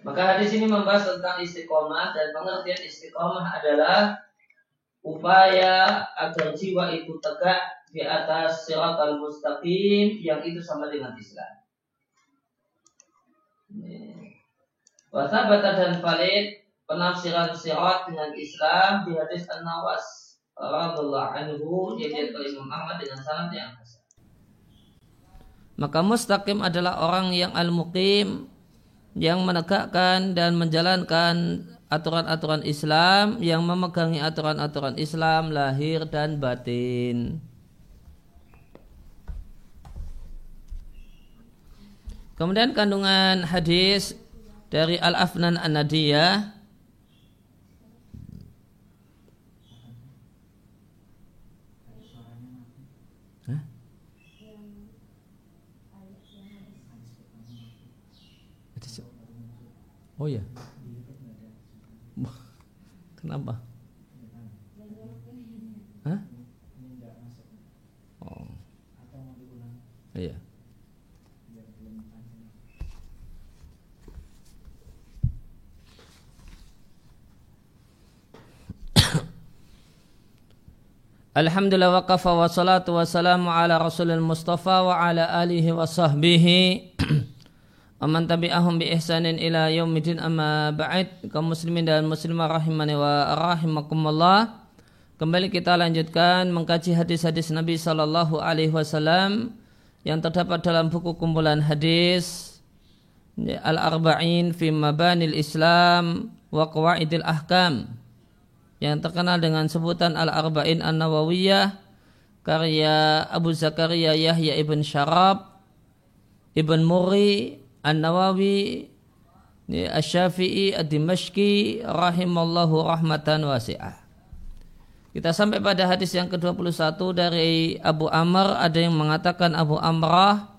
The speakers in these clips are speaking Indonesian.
Maka hadis ini membahas tentang istiqomah dan pengertian istiqomah adalah upaya agar jiwa itu tegak di atas sirat al-mustaqim yang itu sama dengan Islam. Wasabata dan valid penafsiran sirat dengan Islam di hadis An-Nawas anhu yang dengan yang. Maka mustaqim adalah orang yang al-muqim yang menegakkan dan menjalankan aturan-aturan Islam yang memegangi aturan-aturan Islam lahir dan batin. Kemudian kandungan hadis dari Al-Afnan An-Nadiyah Oh ya. Kenapa? Hah? Oh. Iya. Alhamdulillah wa kafa wa salatu wa salamu ala rasulil mustafa wa ala alihi wa sahbihi Aman tabi'ahum bi ihsanin ila yaumidin amma ba'id. Kaum muslimin dan muslimah rahimani wa rahimakumullah. Kembali kita lanjutkan mengkaji hadis-hadis Nabi sallallahu alaihi wasallam yang terdapat dalam buku kumpulan hadis Al-Arba'in fi Mabanil Islam wa Qawaidil Ahkam yang terkenal dengan sebutan Al-Arba'in An-Nawawiyah karya Abu Zakaria Yahya ibn Syarab Ibn Muri An-Nawawi Asy-Syafi'i Ad-Dimashqi rahimallahu rahmatan wasi'ah. Kita sampai pada hadis yang ke-21 dari Abu Amr ada yang mengatakan Abu Amrah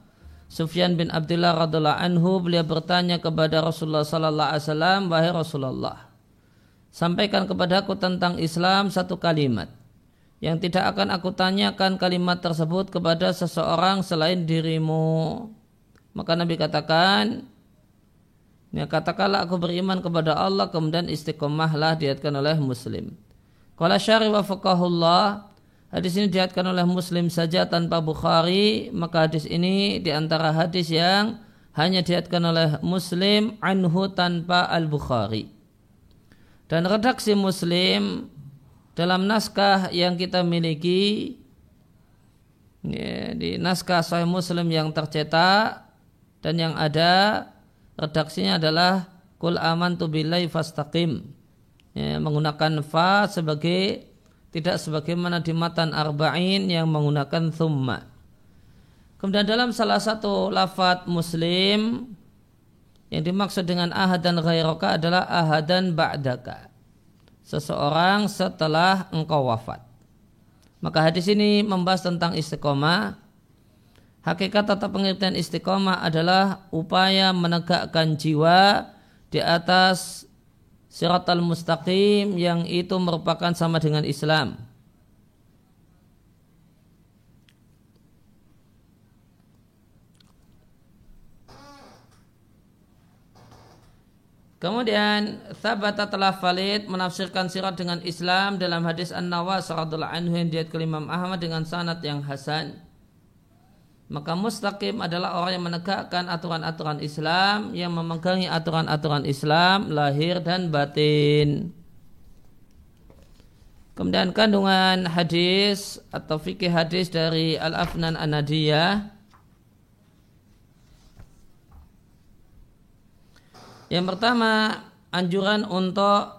Sufyan bin Abdullah radhiallahu anhu beliau bertanya kepada Rasulullah sallallahu alaihi wasallam wahai Rasulullah sampaikan kepadaku tentang Islam satu kalimat yang tidak akan aku tanyakan kalimat tersebut kepada seseorang selain dirimu maka Nabi katakan, ya katakanlah aku beriman kepada Allah kemudian istiqomahlah diatkan oleh Muslim. Kalau syari wa faqahullah Hadis ini diatkan oleh Muslim saja tanpa Bukhari, maka hadis ini di antara hadis yang hanya diatkan oleh Muslim anhu tanpa Al-Bukhari. Dan redaksi Muslim dalam naskah yang kita miliki ya, di naskah Sahih Muslim yang tercetak dan yang ada redaksinya adalah kul amantu billahi fastaqim. Ya, menggunakan fa sebagai tidak sebagaimana di matan arba'in yang menggunakan thumma. Kemudian dalam salah satu lafat muslim yang dimaksud dengan ahad dan ghairaka adalah ahad dan ba'daka. Seseorang setelah engkau wafat. Maka hadis ini membahas tentang istiqomah Hakikat tata pengertian istiqomah adalah upaya menegakkan jiwa di atas siratal mustaqim yang itu merupakan sama dengan Islam. Kemudian Thabata telah valid menafsirkan sirat dengan Islam dalam hadis An-Nawas radhiallahu anhu yang diat ke Ahmad dengan sanad yang hasan. Maka mustaqim adalah orang yang menegakkan aturan-aturan Islam, yang memegangi aturan-aturan Islam, lahir dan batin. Kemudian kandungan hadis atau fikih hadis dari Al-Afnan An-Nadiyah. Yang pertama, anjuran untuk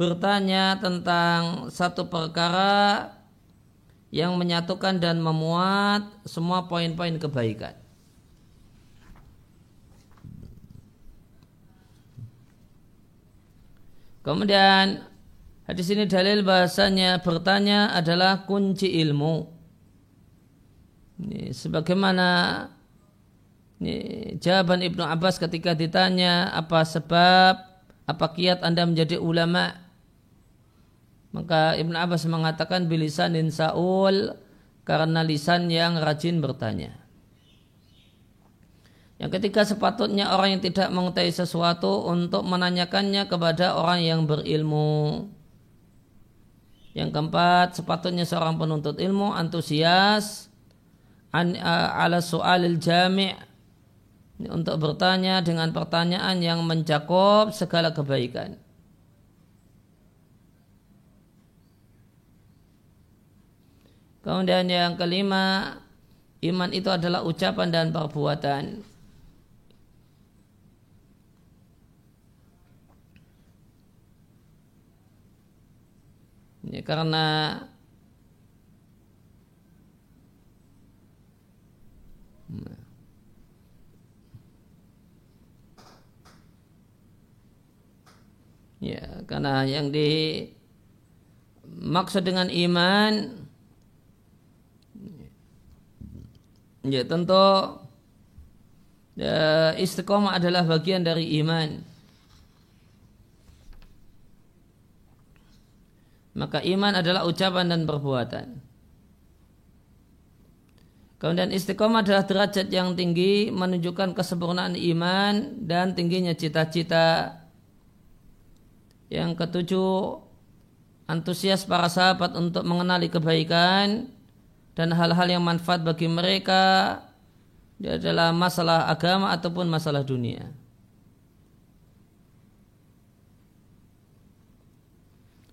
bertanya tentang satu perkara yang menyatukan dan memuat semua poin-poin kebaikan. Kemudian hadis ini dalil bahasanya bertanya adalah kunci ilmu. Ini, sebagaimana ini, jawaban Ibnu Abbas ketika ditanya apa sebab apa kiat Anda menjadi ulama maka Ibn Abbas mengatakan bilisanin Saul karena lisan yang rajin bertanya. Yang ketiga sepatutnya orang yang tidak mengetahui sesuatu untuk menanyakannya kepada orang yang berilmu. Yang keempat, sepatutnya seorang penuntut ilmu antusias an, uh, ala soalil jami' untuk bertanya dengan pertanyaan yang mencakup segala kebaikan. Kemudian yang kelima, iman itu adalah ucapan dan perbuatan. Ya, karena Ya, karena yang dimaksud dengan iman ya tentu ya, istiqomah adalah bagian dari iman. Maka iman adalah ucapan dan perbuatan. Kemudian istiqomah adalah derajat yang tinggi menunjukkan kesempurnaan iman dan tingginya cita-cita. Yang ketujuh, antusias para sahabat untuk mengenali kebaikan dan hal-hal yang manfaat bagi mereka adalah masalah agama ataupun masalah dunia.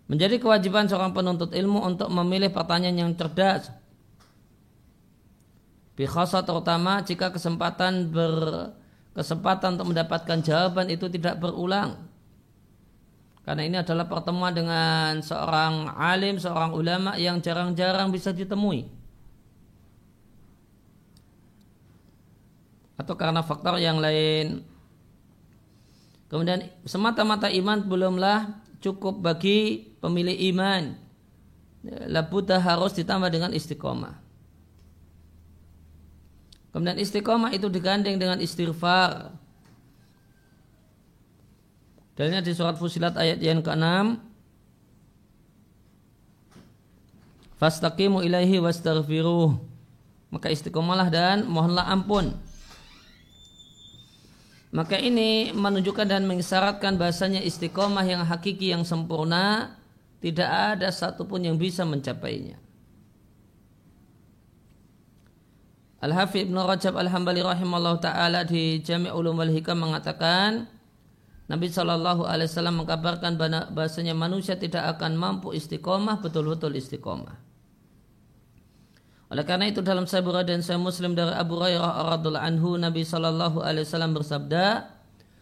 Menjadi kewajiban seorang penuntut ilmu untuk memilih pertanyaan yang cerdas. Bikhasa terutama jika kesempatan berkesempatan untuk mendapatkan jawaban itu tidak berulang. Karena ini adalah pertemuan dengan seorang alim, seorang ulama yang jarang-jarang bisa ditemui. Atau karena faktor yang lain. Kemudian semata-mata iman belumlah cukup bagi pemilik iman. Labuta harus ditambah dengan istiqomah. Kemudian istiqomah itu digandeng dengan istighfar. Dalilnya di surat Fusilat ayat yang ke-6. Fastaqimu ilaihi wastaghfiruh. Maka istiqomahlah dan mohonlah ampun maka ini menunjukkan dan mengisyaratkan bahasanya istiqomah yang hakiki yang sempurna tidak ada satupun yang bisa mencapainya. Al-Hafidh Ibn Rajab Al-Hambali rahimahullah ta'ala di Jami' Ulum Al-Hikam mengatakan Nabi Shallallahu Alaihi Wasallam mengkabarkan bahasanya manusia tidak akan mampu istiqomah betul-betul istiqomah. Oleh karena itu dalam Sahih Bukhari dan Sahih Muslim dari Abu Hurairah radhiallahu anhu Nabi sallallahu alaihi wasallam bersabda,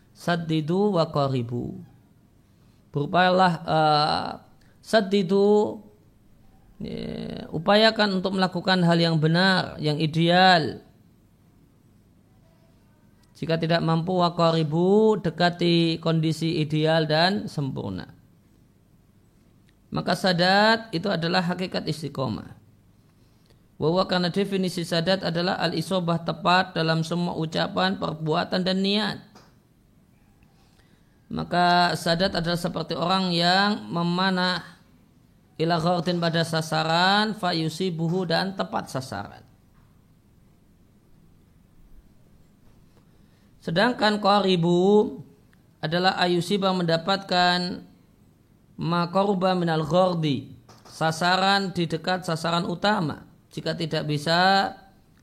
"Saddidu wa qaribu." Berupayalah uh, saddidu ya, upayakan untuk melakukan hal yang benar, yang ideal. Jika tidak mampu wakaribu dekati kondisi ideal dan sempurna. Maka sadat itu adalah hakikat istiqomah. Bahwa karena definisi sadat adalah al-isobah tepat dalam semua ucapan, perbuatan dan niat. Maka sadat adalah seperti orang yang memanah ila ghardin pada sasaran fayusi buhu dan tepat sasaran. Sedangkan qaribu adalah ayusiba mendapatkan makoruba minal ghardi sasaran di dekat sasaran utama jika tidak bisa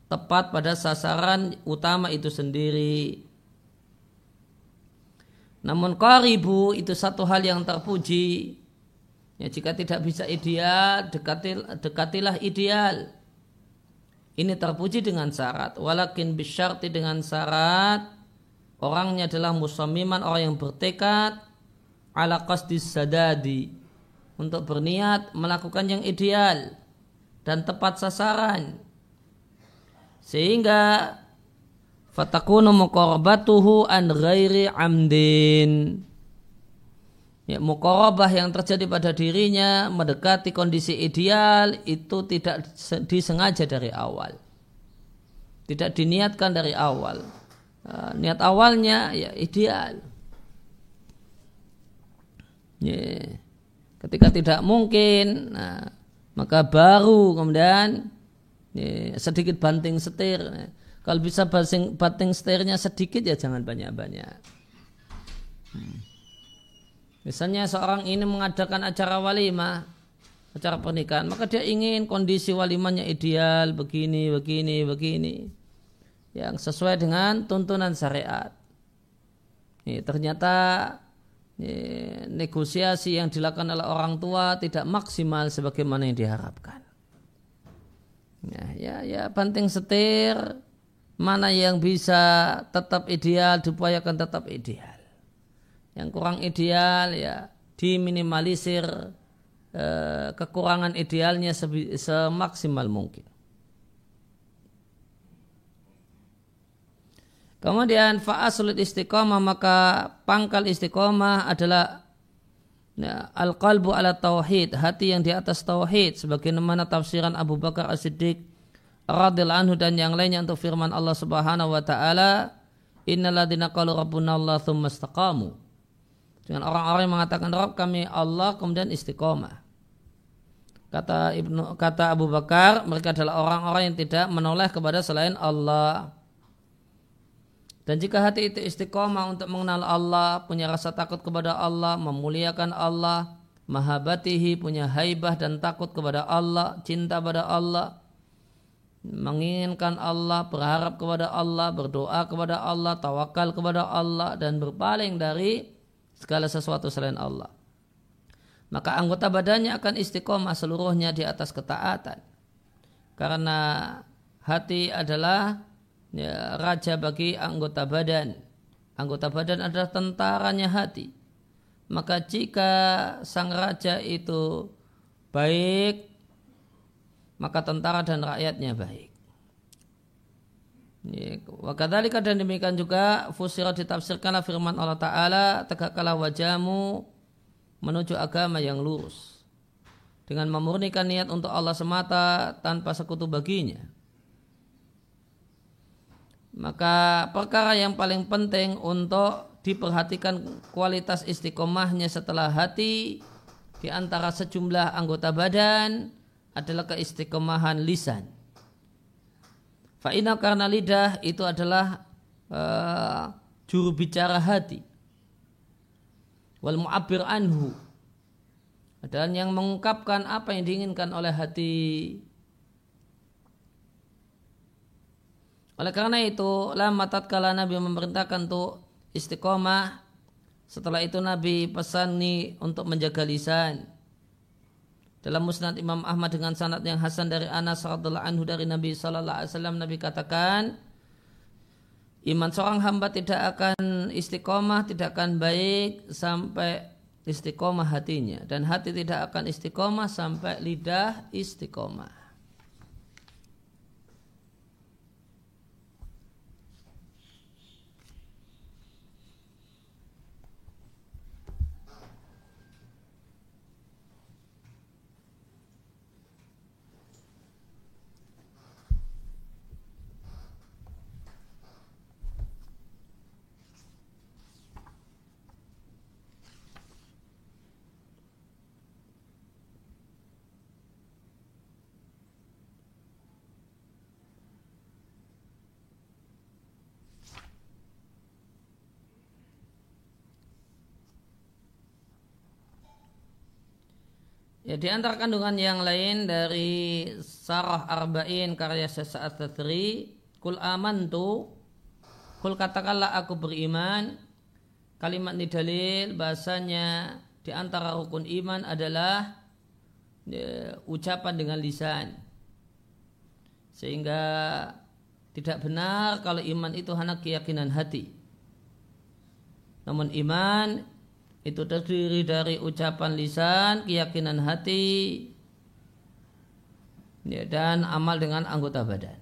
tepat pada sasaran utama itu sendiri. Namun koribu itu satu hal yang terpuji. Ya, jika tidak bisa ideal, dekatil, dekatilah ideal. Ini terpuji dengan syarat. Walakin bisyarti dengan syarat. Orangnya adalah musamiman, orang yang bertekad. Ala qasdis sadadi. Untuk berniat melakukan yang ideal dan tepat sasaran. Sehingga fatakunu muqarabatuhu an ghairi amdin. Ya muqarabah yang terjadi pada dirinya mendekati kondisi ideal itu tidak disengaja dari awal. Tidak diniatkan dari awal. Uh, niat awalnya ya ideal. Ya. ketika tidak mungkin nah, maka baru kemudian ya, sedikit banting setir Kalau bisa bating, bating setirnya sedikit ya jangan banyak-banyak. Hmm. Misalnya seorang ini mengadakan acara walimah, acara pernikahan, maka dia ingin kondisi walimahnya ideal, begini, begini, begini. Yang sesuai dengan tuntunan syariat. Ini ternyata negosiasi yang dilakukan oleh orang tua tidak maksimal sebagaimana yang diharapkan. Ya, ya, ya banting setir, mana yang bisa tetap ideal diupayakan tetap ideal. Yang kurang ideal ya diminimalisir eh, kekurangan idealnya semaksimal mungkin Kemudian fa'asulit istiqomah maka pangkal istiqomah adalah ya, al-qalbu ala tauhid, hati yang di atas tauhid sebagaimana tafsiran Abu Bakar As-Siddiq radhiyallahu anhu dan yang lainnya untuk firman Allah Subhanahu wa taala innalladzina qalu rabbuna Allah tsumma istaqamu. Dengan orang-orang yang mengatakan Rabb kami Allah kemudian istiqomah. Kata Ibnu kata Abu Bakar mereka adalah orang-orang yang tidak menoleh kepada selain Allah dan jika hati itu istiqomah untuk mengenal Allah, punya rasa takut kepada Allah, memuliakan Allah, mahabatihi, punya haibah dan takut kepada Allah, cinta pada Allah, menginginkan Allah, berharap kepada Allah, berdoa kepada Allah, tawakal kepada Allah dan berpaling dari segala sesuatu selain Allah. Maka anggota badannya akan istiqomah seluruhnya di atas ketaatan. Karena hati adalah ya, raja bagi anggota badan. Anggota badan adalah tentaranya hati. Maka jika sang raja itu baik maka tentara dan rakyatnya baik. Wakadhalika dan demikian juga fusirat ditafsirkanlah firman Allah Ta'ala tegakkanlah wajahmu menuju agama yang lurus dengan memurnikan niat untuk Allah semata tanpa sekutu baginya maka perkara yang paling penting untuk diperhatikan kualitas istiqomahnya setelah hati di antara sejumlah anggota badan adalah keistiqomahan lisan. Fa'ina karena lidah itu adalah uh, juru bicara hati. Wal mu'abir anhu adalah yang mengungkapkan apa yang diinginkan oleh hati. Oleh karena itu, lama tatkala Nabi memerintahkan untuk istiqomah, setelah itu Nabi pesan nih untuk menjaga lisan. Dalam musnad Imam Ahmad dengan sanad yang hasan dari Anas radhiallahu anhu dari Nabi sallallahu Nabi katakan iman seorang hamba tidak akan istiqomah, tidak akan baik sampai istiqomah hatinya dan hati tidak akan istiqomah sampai lidah istiqomah. Ya, di antara kandungan yang lain dari Sarah Arba'in karya Sesaat Tatri Kul amantu Kul katakanlah aku beriman. Kalimat ini dalil bahasanya di antara rukun iman adalah ya, ucapan dengan lisan. Sehingga tidak benar kalau iman itu hanya keyakinan hati. Namun iman itu terdiri dari ucapan lisan, keyakinan hati, ya, dan amal dengan anggota badan.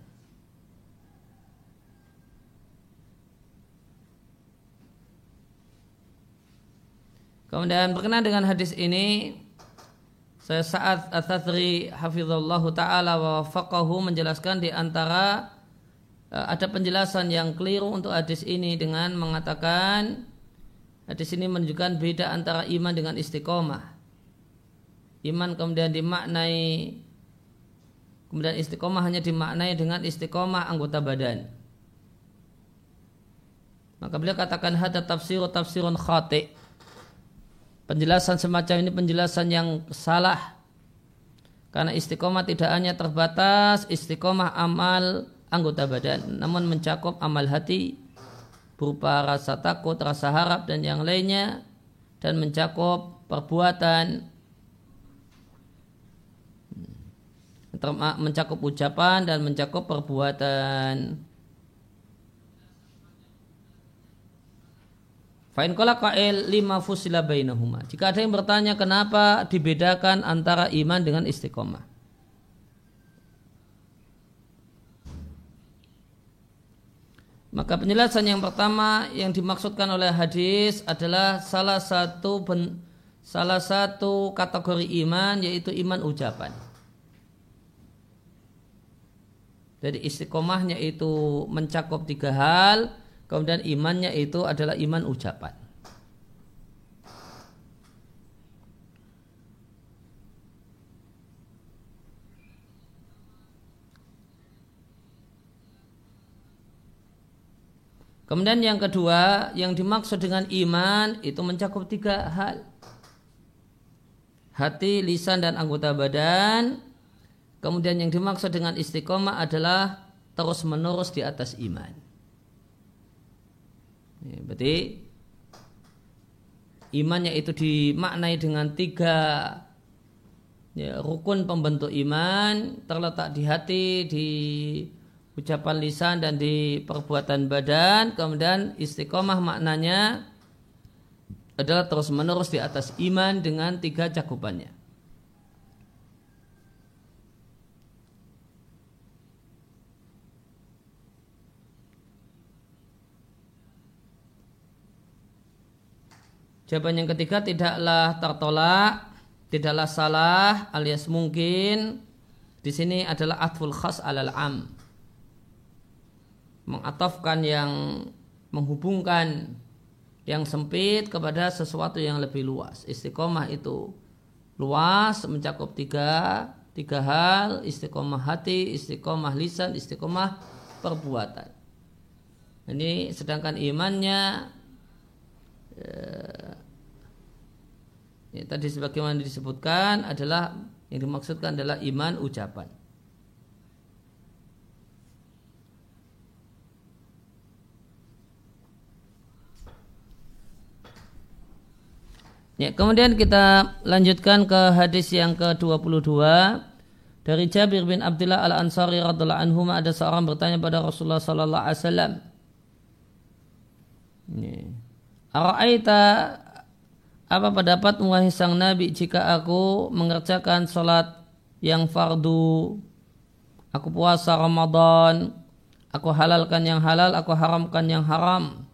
Kemudian berkenaan dengan hadis ini saya saat At-Tathri hafizallahu taala wa faqahu menjelaskan di antara eh, ada penjelasan yang keliru untuk hadis ini dengan mengatakan di sini menunjukkan beda antara iman dengan istiqomah. Iman kemudian dimaknai kemudian istiqomah hanya dimaknai dengan istiqomah anggota badan. Maka beliau katakan hada tafsir tafsirun khati. Penjelasan semacam ini penjelasan yang salah. Karena istiqomah tidak hanya terbatas istiqomah amal anggota badan, namun mencakup amal hati berupa rasa takut, rasa harap dan yang lainnya dan mencakup perbuatan mencakup ucapan dan mencakup perbuatan. Fa'in kola kail lima fusila bainahuma. Jika ada yang bertanya kenapa dibedakan antara iman dengan istiqomah. Maka penjelasan yang pertama yang dimaksudkan oleh hadis adalah salah satu ben, salah satu kategori iman yaitu iman ucapan. Jadi istiqomahnya itu mencakup tiga hal, Kemudian imannya itu adalah iman ucapan. Kemudian yang kedua, yang dimaksud dengan iman itu mencakup tiga hal. Hati, lisan, dan anggota badan. Kemudian yang dimaksud dengan istiqomah adalah terus menerus di atas iman. Ya, berarti imannya itu dimaknai dengan tiga ya, rukun pembentuk iman terletak di hati, di ucapan lisan dan di perbuatan badan. Kemudian istiqomah maknanya adalah terus menerus di atas iman dengan tiga cakupannya. Jawaban yang ketiga tidaklah tertolak, tidaklah salah alias mungkin di sini adalah atful khas alal am. Mengatafkan yang menghubungkan yang sempit kepada sesuatu yang lebih luas. Istiqomah itu luas mencakup tiga tiga hal istiqomah hati, istiqomah lisan, istiqomah perbuatan. Ini sedangkan imannya ya, tadi sebagaimana disebutkan adalah yang dimaksudkan adalah iman ucapan. Ya, kemudian kita lanjutkan ke hadis yang ke-22. Dari Jabir bin Abdullah Al-Ansari radhiallahu anhu ada seorang bertanya pada Rasulullah sallallahu alaihi wasallam. Ara'aita apa pendapat wahai sang Nabi jika aku mengerjakan sholat yang fardu, aku puasa Ramadan, aku halalkan yang halal, aku haramkan yang haram,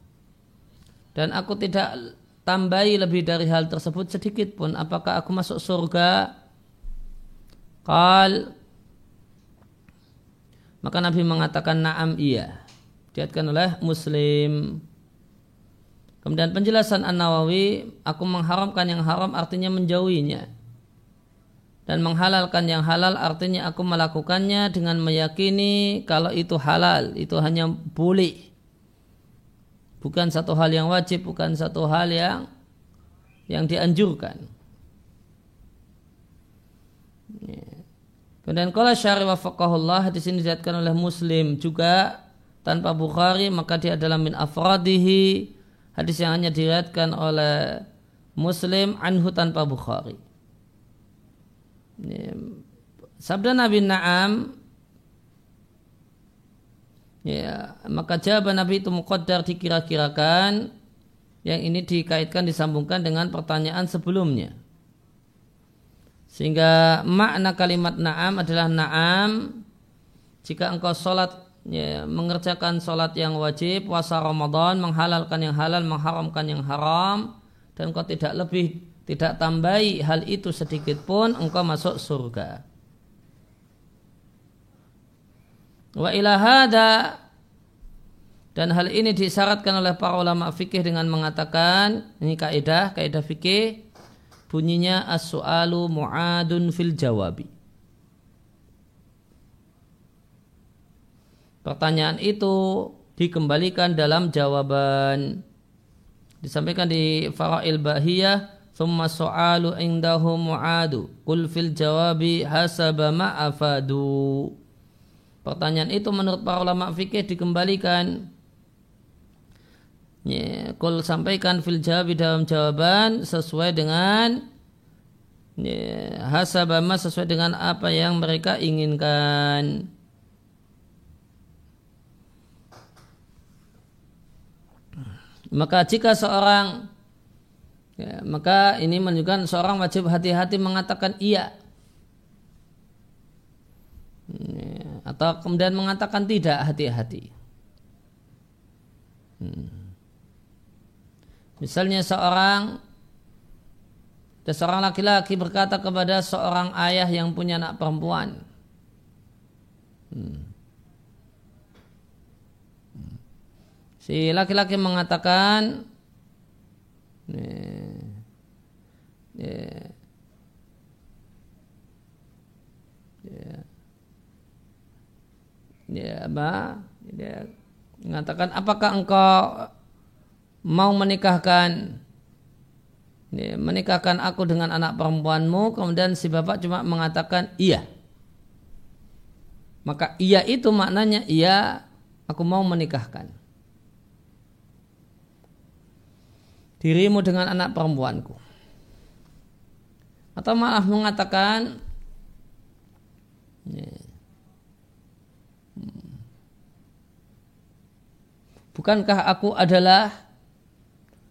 dan aku tidak tambahi lebih dari hal tersebut sedikit pun, apakah aku masuk surga? Kal maka Nabi mengatakan naam iya. Diatkan oleh Muslim. Kemudian penjelasan An-Nawawi, aku mengharamkan yang haram artinya menjauhinya. Dan menghalalkan yang halal artinya aku melakukannya dengan meyakini kalau itu halal, itu hanya boleh. Bukan satu hal yang wajib, bukan satu hal yang yang dianjurkan. Kemudian kalau syari wa faqahullah di sini dilihatkan oleh Muslim juga tanpa Bukhari maka dia adalah min afradihi Hadis yang hanya diriatkan oleh Muslim anhu tanpa Bukhari. Sabda Nabi Naam ya, maka jawaban Nabi itu muqaddar dikira-kirakan yang ini dikaitkan disambungkan dengan pertanyaan sebelumnya. Sehingga makna kalimat na'am adalah na'am jika engkau sholat ya, mengerjakan sholat yang wajib, puasa Ramadan, menghalalkan yang halal, mengharamkan yang haram, dan engkau tidak lebih tidak tambahi hal itu sedikit pun, engkau masuk surga. Wa ilahada dan hal ini disyaratkan oleh para ulama fikih dengan mengatakan ini kaidah kaidah fikih bunyinya as-su'alu mu'adun fil jawabi Pertanyaan itu dikembalikan dalam jawaban. Disampaikan di Farail Bahiyah, "Thumma so'alu indahu mu'adu, qul fil jawabi hasaba ma'afadu." Pertanyaan itu menurut para ulama fikih dikembalikan. Ya, kul sampaikan fil jawabi dalam jawaban sesuai dengan ya, hasabama sesuai dengan apa yang mereka inginkan. Maka jika seorang ya, maka ini menunjukkan seorang wajib hati-hati mengatakan iya. Ya, atau kemudian mengatakan tidak hati-hati. Hmm. Misalnya seorang seorang laki-laki berkata kepada seorang ayah yang punya anak perempuan. Hmm. Si laki-laki mengatakan ya, ya, ya, apa? Dia mengatakan apakah engkau mau menikahkan ya, menikahkan aku dengan anak perempuanmu kemudian si bapak cuma mengatakan iya maka iya itu maknanya iya aku mau menikahkan dirimu dengan anak perempuanku. Atau malah mengatakan ya, Bukankah aku adalah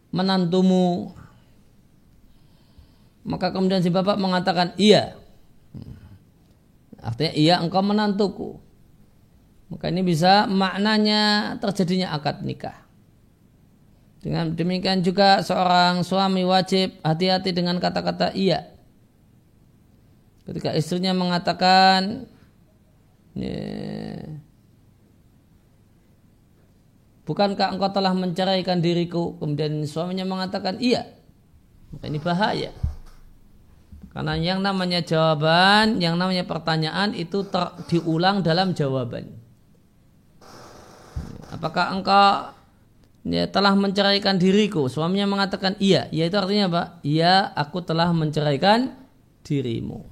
menantumu? Maka kemudian si bapak mengatakan iya. Artinya iya engkau menantuku. Maka ini bisa maknanya terjadinya akad nikah. Dengan demikian juga seorang suami wajib hati-hati dengan kata-kata iya. Ketika istrinya mengatakan Bukankah engkau telah menceraikan diriku? Kemudian suaminya mengatakan iya. Maka ini bahaya. Karena yang namanya jawaban, yang namanya pertanyaan itu ter, diulang dalam jawaban. Apakah engkau ya, telah menceraikan diriku. Suaminya mengatakan iya. Ya itu artinya apa? Iya, aku telah menceraikan dirimu.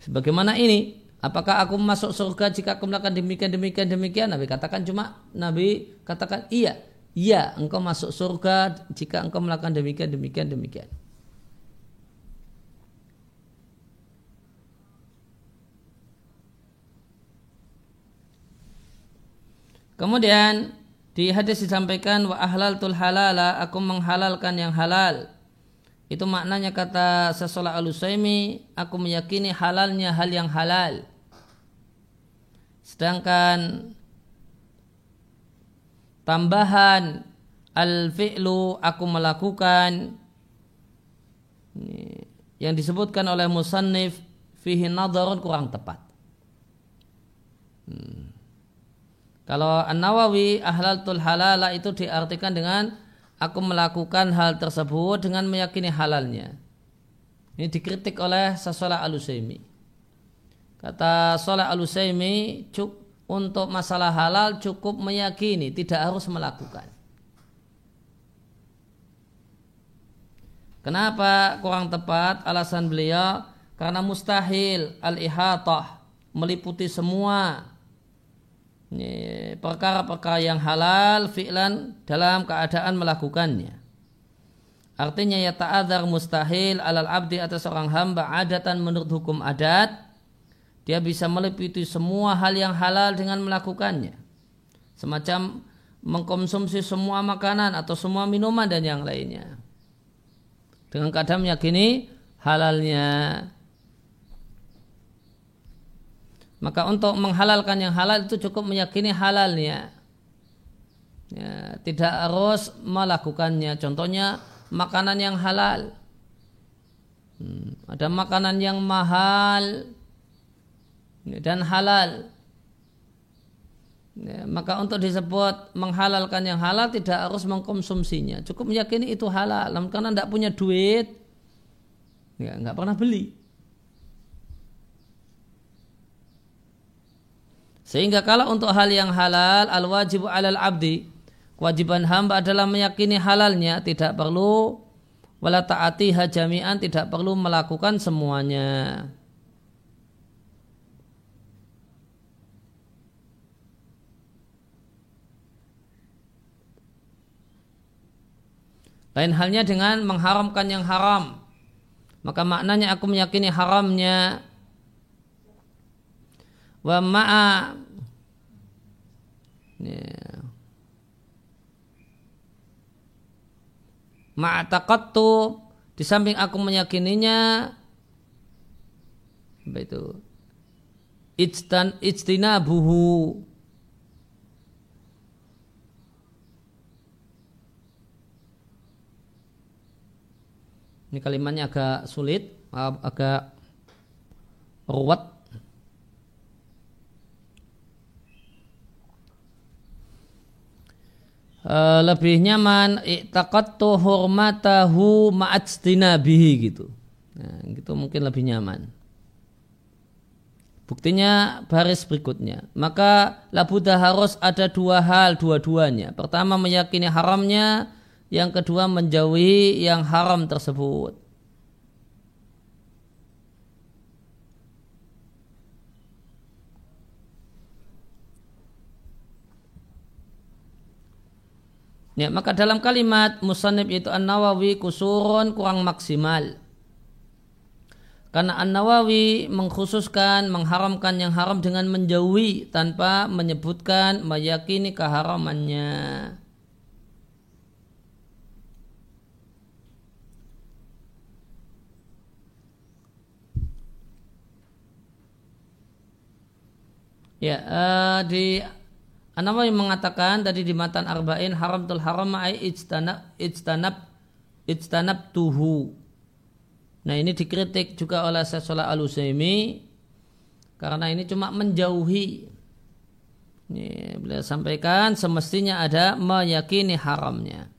Sebagaimana ini, apakah aku masuk surga jika aku melakukan demikian demikian demikian? Nabi katakan cuma Nabi katakan iya. Iya, engkau masuk surga jika engkau melakukan demikian demikian demikian. Kemudian di hadis disampaikan wa ahlal tul halala aku menghalalkan yang halal. Itu maknanya kata sesolah al aku meyakini halalnya hal yang halal. Sedangkan tambahan al-fi'lu aku melakukan yang disebutkan oleh musannif fihi nadarun kurang tepat. Hmm. Kalau An-Nawawi ahlaltul halala itu diartikan dengan aku melakukan hal tersebut dengan meyakini halalnya. Ini dikritik oleh Sasolah Al-Usaimi. Kata Solah Al-Usaimi untuk masalah halal cukup meyakini, tidak harus melakukan. Kenapa kurang tepat? Alasan beliau karena mustahil al-ihatah meliputi semua perkara-perkara yang halal fi'lan dalam keadaan melakukannya. Artinya ya ta'adzar mustahil alal abdi atas seorang hamba adatan menurut hukum adat dia bisa meliputi semua hal yang halal dengan melakukannya. Semacam mengkonsumsi semua makanan atau semua minuman dan yang lainnya. Dengan keadaan meyakini halalnya. Maka untuk menghalalkan yang halal itu cukup meyakini halalnya. Ya, tidak harus melakukannya. Contohnya makanan yang halal. Hmm, ada makanan yang mahal dan halal. Ya, maka untuk disebut menghalalkan yang halal tidak harus mengkonsumsinya. Cukup meyakini itu halal. Karena tidak punya duit, ya, nggak pernah beli. Sehingga kalau untuk hal yang halal al wajib alal abdi kewajiban hamba adalah meyakini halalnya tidak perlu wala taati hajamian tidak perlu melakukan semuanya. Lain halnya dengan mengharamkan yang haram. Maka maknanya aku meyakini haramnya wa ma'a. Ya. ma'taqattu di samping aku meyakininya. Apa itu? Ijtan ijtinabuhu. Ini kalimatnya agak sulit, agak ruwet. Uh, lebih nyaman i'taqattu hurmatahu ma'ajtinabihi gitu. Nah, gitu mungkin lebih nyaman. Buktinya baris berikutnya. Maka labuda harus ada dua hal dua-duanya. Pertama meyakini haramnya, yang kedua menjauhi yang haram tersebut. Ya, maka dalam kalimat musanib itu An-Nawawi kusurun kurang maksimal. Karena An-Nawawi mengkhususkan, mengharamkan yang haram dengan menjauhi tanpa menyebutkan, meyakini keharamannya. Ya, uh, di An-Nawawi mengatakan tadi di matan arba'in haram tul haram ai ijtanab ijtanab ijtanab tuhu. Nah ini dikritik juga oleh Syaikh al karena ini cuma menjauhi. Ini beliau sampaikan semestinya ada meyakini haramnya.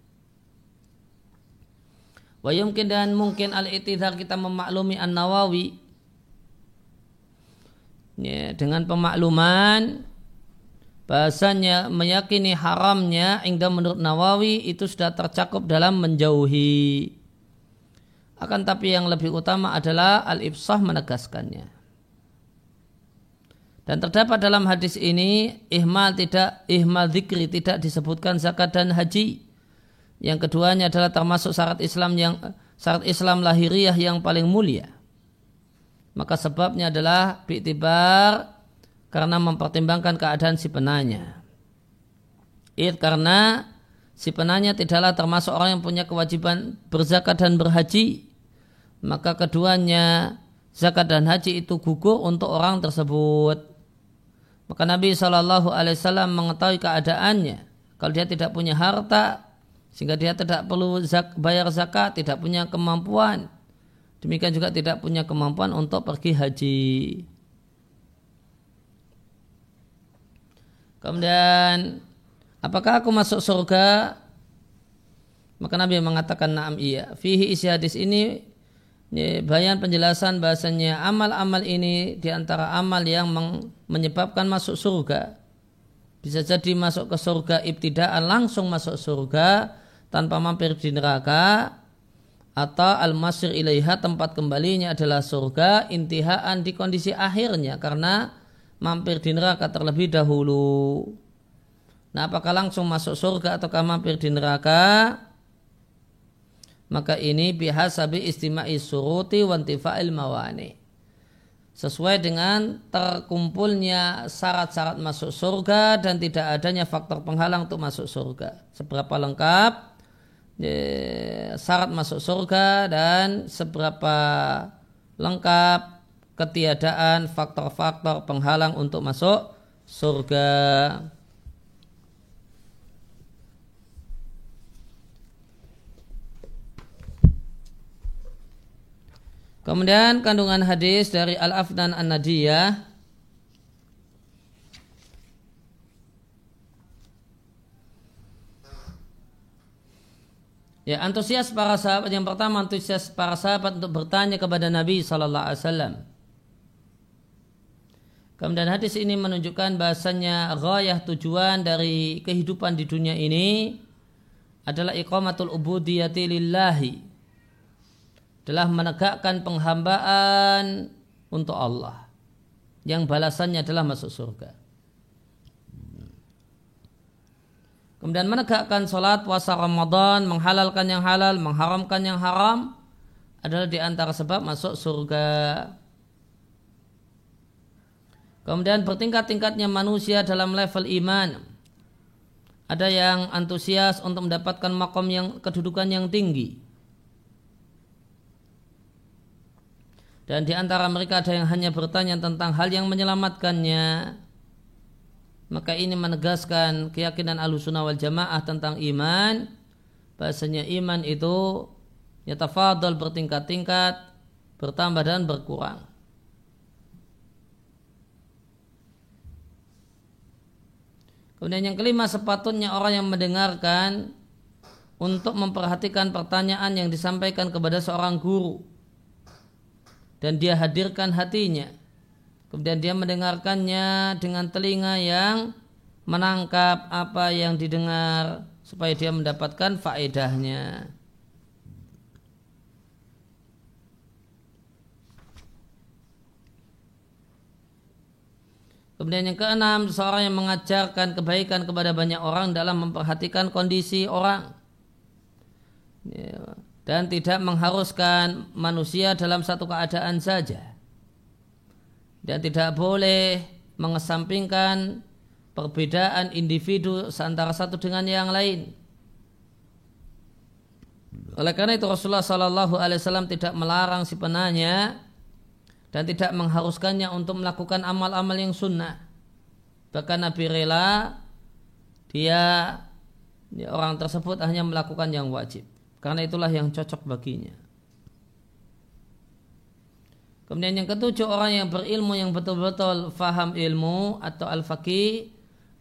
Wa yumkin dan mungkin al-itidhar kita memaklumi An-Nawawi ya, dengan pemakluman bahasanya meyakini haramnya hingga menurut Nawawi itu sudah tercakup dalam menjauhi. Akan tapi yang lebih utama adalah al-ibsah menegaskannya. Dan terdapat dalam hadis ini ihmal tidak ihmal zikri tidak disebutkan zakat dan haji. Yang keduanya adalah termasuk syarat Islam yang syarat Islam lahiriah yang paling mulia. Maka sebabnya adalah bi'tibar karena mempertimbangkan keadaan si penanya. It karena si penanya tidaklah termasuk orang yang punya kewajiban berzakat dan berhaji, maka keduanya zakat dan haji itu gugur untuk orang tersebut. Maka Nabi Shallallahu Alaihi Wasallam mengetahui keadaannya. Kalau dia tidak punya harta, sehingga dia tidak perlu zak, bayar zakat, tidak punya kemampuan. Demikian juga tidak punya kemampuan untuk pergi haji. Kemudian apakah aku masuk surga? Maka Nabi mengatakan naam iya. Fihi isi hadis ini bayan penjelasan bahasanya amal-amal ini di antara amal yang menyebabkan masuk surga. Bisa jadi masuk ke surga ibtidaan langsung masuk surga tanpa mampir di neraka atau al-masir ilaiha tempat kembalinya adalah surga intihaan di kondisi akhirnya karena mampir di neraka terlebih dahulu. Nah, apakah langsung masuk surga ataukah mampir di neraka? Maka ini bihasabi istima'i suruti wantifa'il mawani. Sesuai dengan terkumpulnya syarat-syarat masuk surga dan tidak adanya faktor penghalang untuk masuk surga. Seberapa lengkap ya, syarat masuk surga dan seberapa lengkap ketiadaan faktor-faktor penghalang untuk masuk surga. Kemudian kandungan hadis dari Al-Afnan An-Nadiyah Ya, antusias para sahabat yang pertama antusias para sahabat untuk bertanya kepada Nabi sallallahu alaihi wasallam. Kemudian hadis ini menunjukkan bahasanya ghayah tujuan dari kehidupan di dunia ini adalah iqamatul ubudiyati lillahi. Adalah menegakkan penghambaan untuk Allah. Yang balasannya adalah masuk surga. Kemudian menegakkan sholat, puasa Ramadan, menghalalkan yang halal, mengharamkan yang haram adalah di antara sebab masuk surga. Kemudian bertingkat-tingkatnya manusia dalam level iman. Ada yang antusias untuk mendapatkan makom yang kedudukan yang tinggi. Dan di antara mereka ada yang hanya bertanya tentang hal yang menyelamatkannya maka ini menegaskan keyakinan alusunah wal jamaah tentang iman bahasanya iman itu yatafadal bertingkat-tingkat bertambah dan berkurang Kemudian yang kelima sepatutnya orang yang mendengarkan untuk memperhatikan pertanyaan yang disampaikan kepada seorang guru dan dia hadirkan hatinya Kemudian dia mendengarkannya dengan telinga yang menangkap apa yang didengar supaya dia mendapatkan faedahnya. Kemudian yang keenam, seorang yang mengajarkan kebaikan kepada banyak orang dalam memperhatikan kondisi orang. Ya, dan tidak mengharuskan manusia dalam satu keadaan saja dan tidak boleh mengesampingkan perbedaan individu antara satu dengan yang lain. Oleh karena itu Rasulullah Shallallahu Alaihi Wasallam tidak melarang si penanya dan tidak mengharuskannya untuk melakukan amal-amal yang sunnah. Bahkan Nabi rela dia, dia orang tersebut hanya melakukan yang wajib. Karena itulah yang cocok baginya. Kemudian yang ketujuh orang yang berilmu yang betul-betul faham ilmu atau al-faqih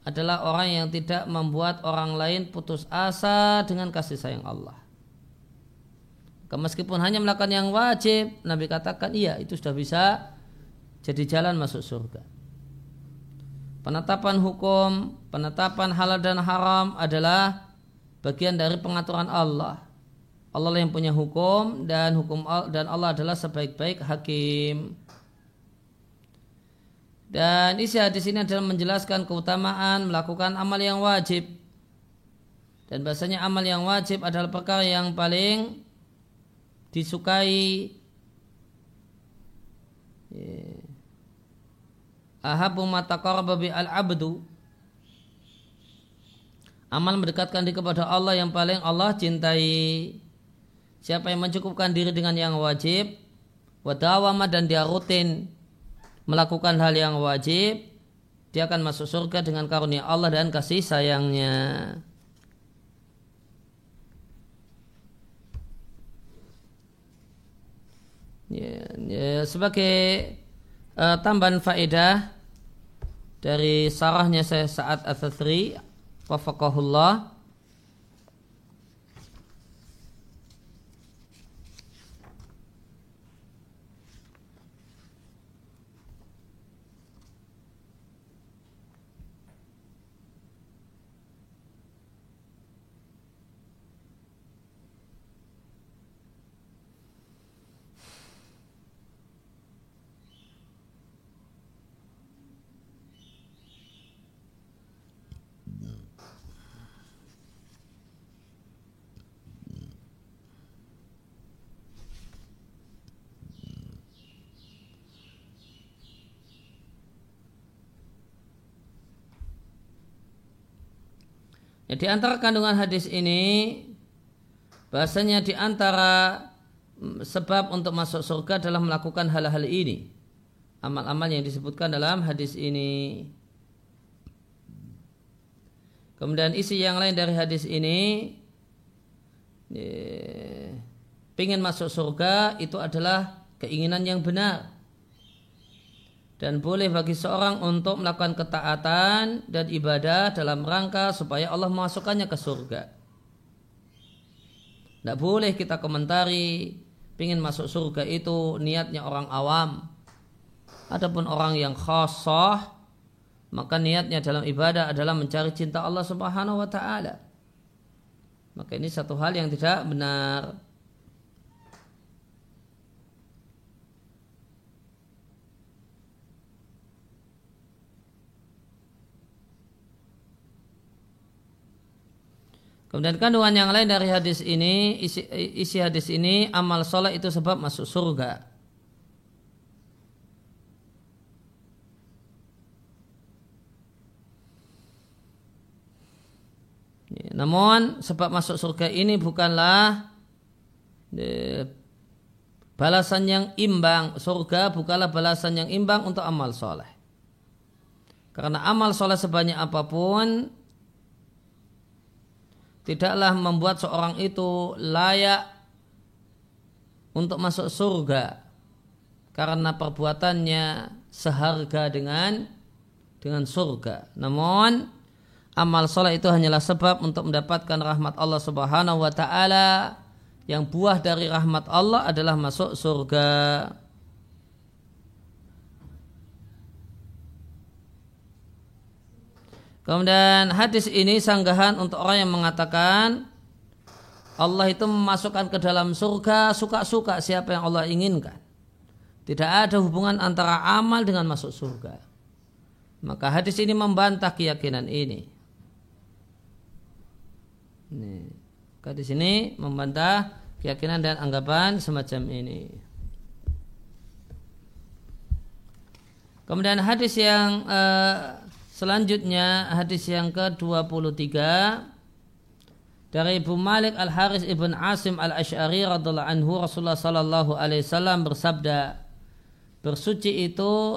adalah orang yang tidak membuat orang lain putus asa dengan kasih sayang Allah. Meskipun hanya melakukan yang wajib, Nabi katakan iya itu sudah bisa jadi jalan masuk surga. Penetapan hukum, penetapan halal dan haram adalah bagian dari pengaturan Allah. Allah yang punya hukum dan hukum dan Allah adalah sebaik-baik hakim. Dan isi hadis ini adalah menjelaskan keutamaan melakukan amal yang wajib. Dan bahasanya amal yang wajib adalah perkara yang paling disukai ahabu mata bi al-abdu amal mendekatkan diri kepada Allah yang paling Allah cintai Siapa yang mencukupkan diri dengan yang wajib, wadawama dan dia rutin melakukan hal yang wajib, dia akan masuk surga dengan karunia Allah dan kasih sayangnya. Ya, ya, sebagai uh, tambahan faedah dari sarahnya saya saat Atsatri wafaqahullah Ya, di antara kandungan hadis ini bahasanya di antara mm, sebab untuk masuk surga adalah melakukan hal-hal ini. Amal-amal yang disebutkan dalam hadis ini. Kemudian isi yang lain dari hadis ini ya, ingin masuk surga itu adalah keinginan yang benar dan boleh bagi seorang untuk melakukan ketaatan dan ibadah dalam rangka supaya Allah memasukkannya ke surga. Tidak boleh kita komentari ingin masuk surga itu niatnya orang awam. Adapun orang yang khasah maka niatnya dalam ibadah adalah mencari cinta Allah Subhanahu wa taala. Maka ini satu hal yang tidak benar. Kemudian kandungan yang lain dari hadis ini, isi, isi hadis ini, amal soleh itu sebab masuk surga. Namun sebab masuk surga ini bukanlah balasan yang imbang. Surga bukanlah balasan yang imbang untuk amal soleh. Karena amal soleh sebanyak apa pun tidaklah membuat seorang itu layak untuk masuk surga karena perbuatannya seharga dengan dengan surga. Namun amal soleh itu hanyalah sebab untuk mendapatkan rahmat Allah Subhanahu wa taala yang buah dari rahmat Allah adalah masuk surga. Kemudian hadis ini sanggahan untuk orang yang mengatakan Allah itu memasukkan ke dalam surga suka-suka siapa yang Allah inginkan. Tidak ada hubungan antara amal dengan masuk surga. Maka hadis ini membantah keyakinan ini. Nih, hadis ini membantah keyakinan dan anggapan semacam ini. Kemudian hadis yang uh, Selanjutnya hadis yang ke-23 dari Ibu Malik Al Haris ibn Asim Al Ash'ari radhiallahu anhu Rasulullah sallallahu alaihi wasallam bersabda bersuci itu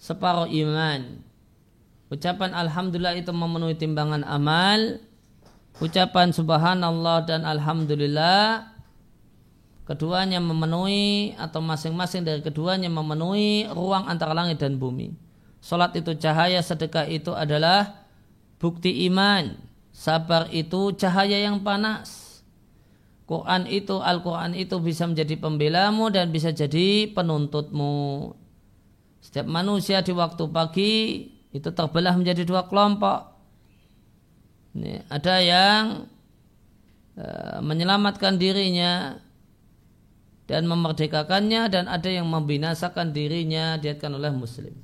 separuh iman. Ucapan alhamdulillah itu memenuhi timbangan amal. Ucapan subhanallah dan alhamdulillah keduanya memenuhi atau masing-masing dari keduanya memenuhi ruang antara langit dan bumi. Salat itu cahaya, sedekah itu adalah bukti iman. Sabar itu cahaya yang panas. Quran itu, Al-Quran itu bisa menjadi pembelamu dan bisa jadi penuntutmu. Setiap manusia di waktu pagi itu terbelah menjadi dua kelompok. Ini, ada yang uh, menyelamatkan dirinya dan memerdekakannya dan ada yang membinasakan dirinya diatkan oleh muslim.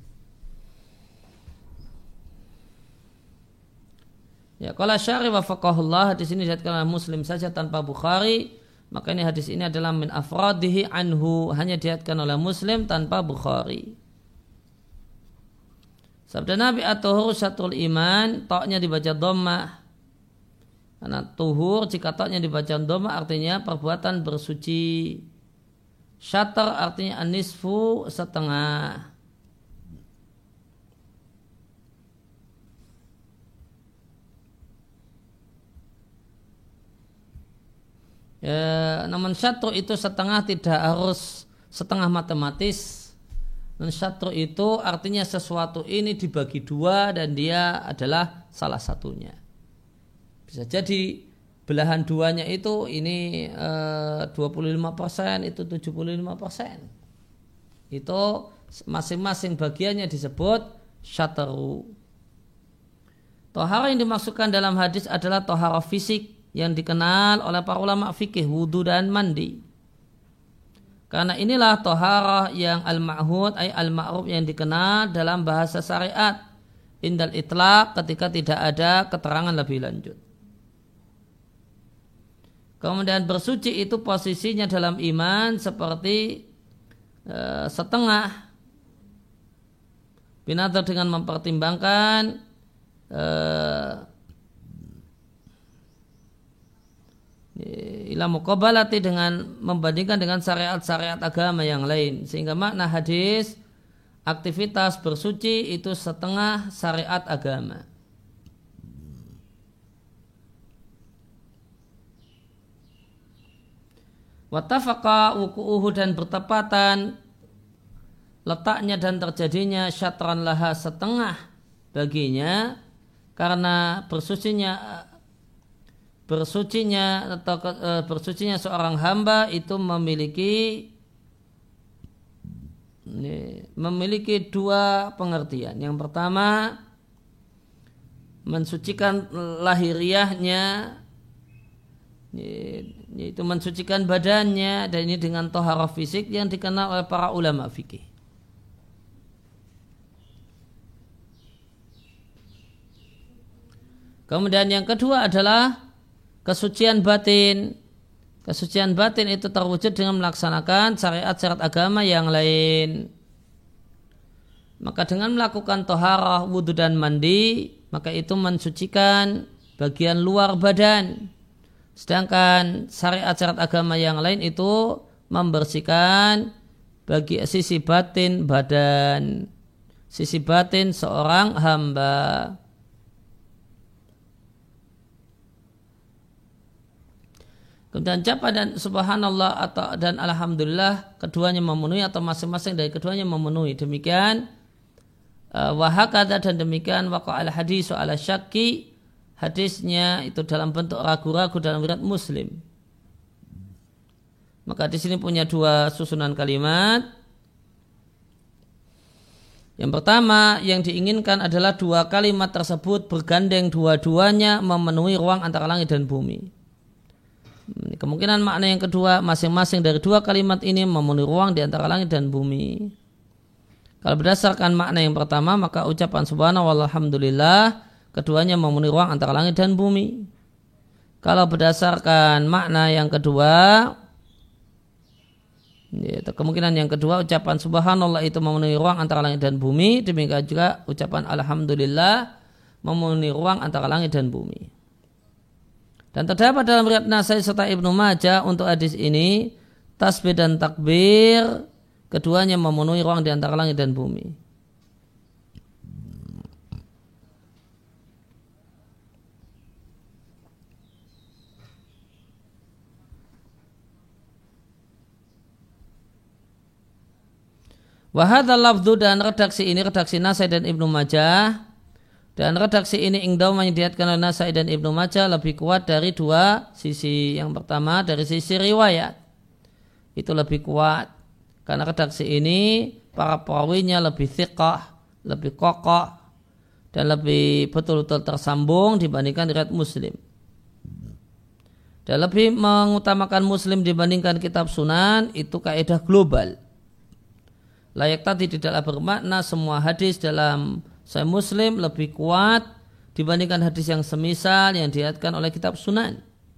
Ya, kalau syari wa faqahullah hadis ini diatkan Muslim saja tanpa Bukhari, maka ini hadis ini adalah min afradihi anhu hanya diatkan oleh Muslim tanpa Bukhari. Sabda Nabi at-tuhur syatrul iman, toknya dibaca dhammah. Karena tuhur jika toknya dibaca dhammah artinya perbuatan bersuci. Syatar artinya anisfu setengah. Ya, namun syatru itu setengah tidak harus setengah matematis. Dan syatru itu artinya sesuatu ini dibagi dua dan dia adalah salah satunya. Bisa jadi belahan duanya itu ini eh, 25% itu 75%. Itu masing-masing bagiannya disebut syatru. Tohara yang dimaksudkan dalam hadis adalah tohara fisik yang dikenal oleh para ulama fikih wudhu dan mandi. Karena inilah toharah yang al-ma'hud ay al-ma'ruf yang dikenal dalam bahasa syariat indal itlaq ketika tidak ada keterangan lebih lanjut. Kemudian bersuci itu posisinya dalam iman seperti uh, setengah binatang dengan mempertimbangkan uh, ila muqabalati dengan membandingkan dengan syariat-syariat agama yang lain. Sehingga makna hadis aktivitas bersuci itu setengah syariat agama. Watafaqa wuku'uhu dan bertepatan letaknya dan terjadinya syatran laha setengah baginya karena bersucinya bersucinya atau uh, bersucinya seorang hamba itu memiliki ini, memiliki dua pengertian. Yang pertama mensucikan lahiriahnya yaitu mensucikan badannya dan ini dengan toharah fisik yang dikenal oleh para ulama fikih. Kemudian yang kedua adalah kesucian batin. Kesucian batin itu terwujud dengan melaksanakan syariat-syariat agama yang lain. Maka dengan melakukan toharah, wudhu dan mandi, maka itu mensucikan bagian luar badan. Sedangkan syariat-syariat agama yang lain itu membersihkan bagi sisi batin badan, sisi batin seorang hamba. Kemudian japa dan subhanallah atau dan alhamdulillah keduanya memenuhi atau masing-masing dari keduanya memenuhi. Demikian uh, wahakada dan demikian al hadis soal syaki hadisnya itu dalam bentuk ragu-ragu dalam riwayat Muslim. Maka di sini punya dua susunan kalimat. Yang pertama yang diinginkan adalah dua kalimat tersebut bergandeng dua-duanya memenuhi ruang antara langit dan bumi. Kemungkinan makna yang kedua masing-masing dari dua kalimat ini memenuhi ruang di antara langit dan bumi. Kalau berdasarkan makna yang pertama maka ucapan subhanallah walhamdulillah keduanya memenuhi ruang antara langit dan bumi. Kalau berdasarkan makna yang kedua ya, kemungkinan yang kedua ucapan subhanallah itu memenuhi ruang antara langit dan bumi demikian juga ucapan alhamdulillah memenuhi ruang antara langit dan bumi. Dan terdapat dalam riwayat Nasai serta Ibnu Majah untuk hadis ini tasbih dan takbir keduanya memenuhi ruang di antara langit dan bumi. Wahada lafdu dan redaksi ini redaksi Nasai dan Ibnu Majah dan redaksi ini ingdau menyediakan oleh Nasai dan Ibnu Majah lebih kuat dari dua sisi. Yang pertama dari sisi riwayat. Itu lebih kuat. Karena redaksi ini para perawinya lebih thiqah, lebih kokoh, dan lebih betul-betul tersambung dibandingkan riwayat Muslim. Dan lebih mengutamakan Muslim dibandingkan kitab Sunan itu kaidah global. Layak tadi tidaklah bermakna semua hadis dalam saya Muslim lebih kuat dibandingkan hadis yang semisal yang diatkan oleh kitab Sunan.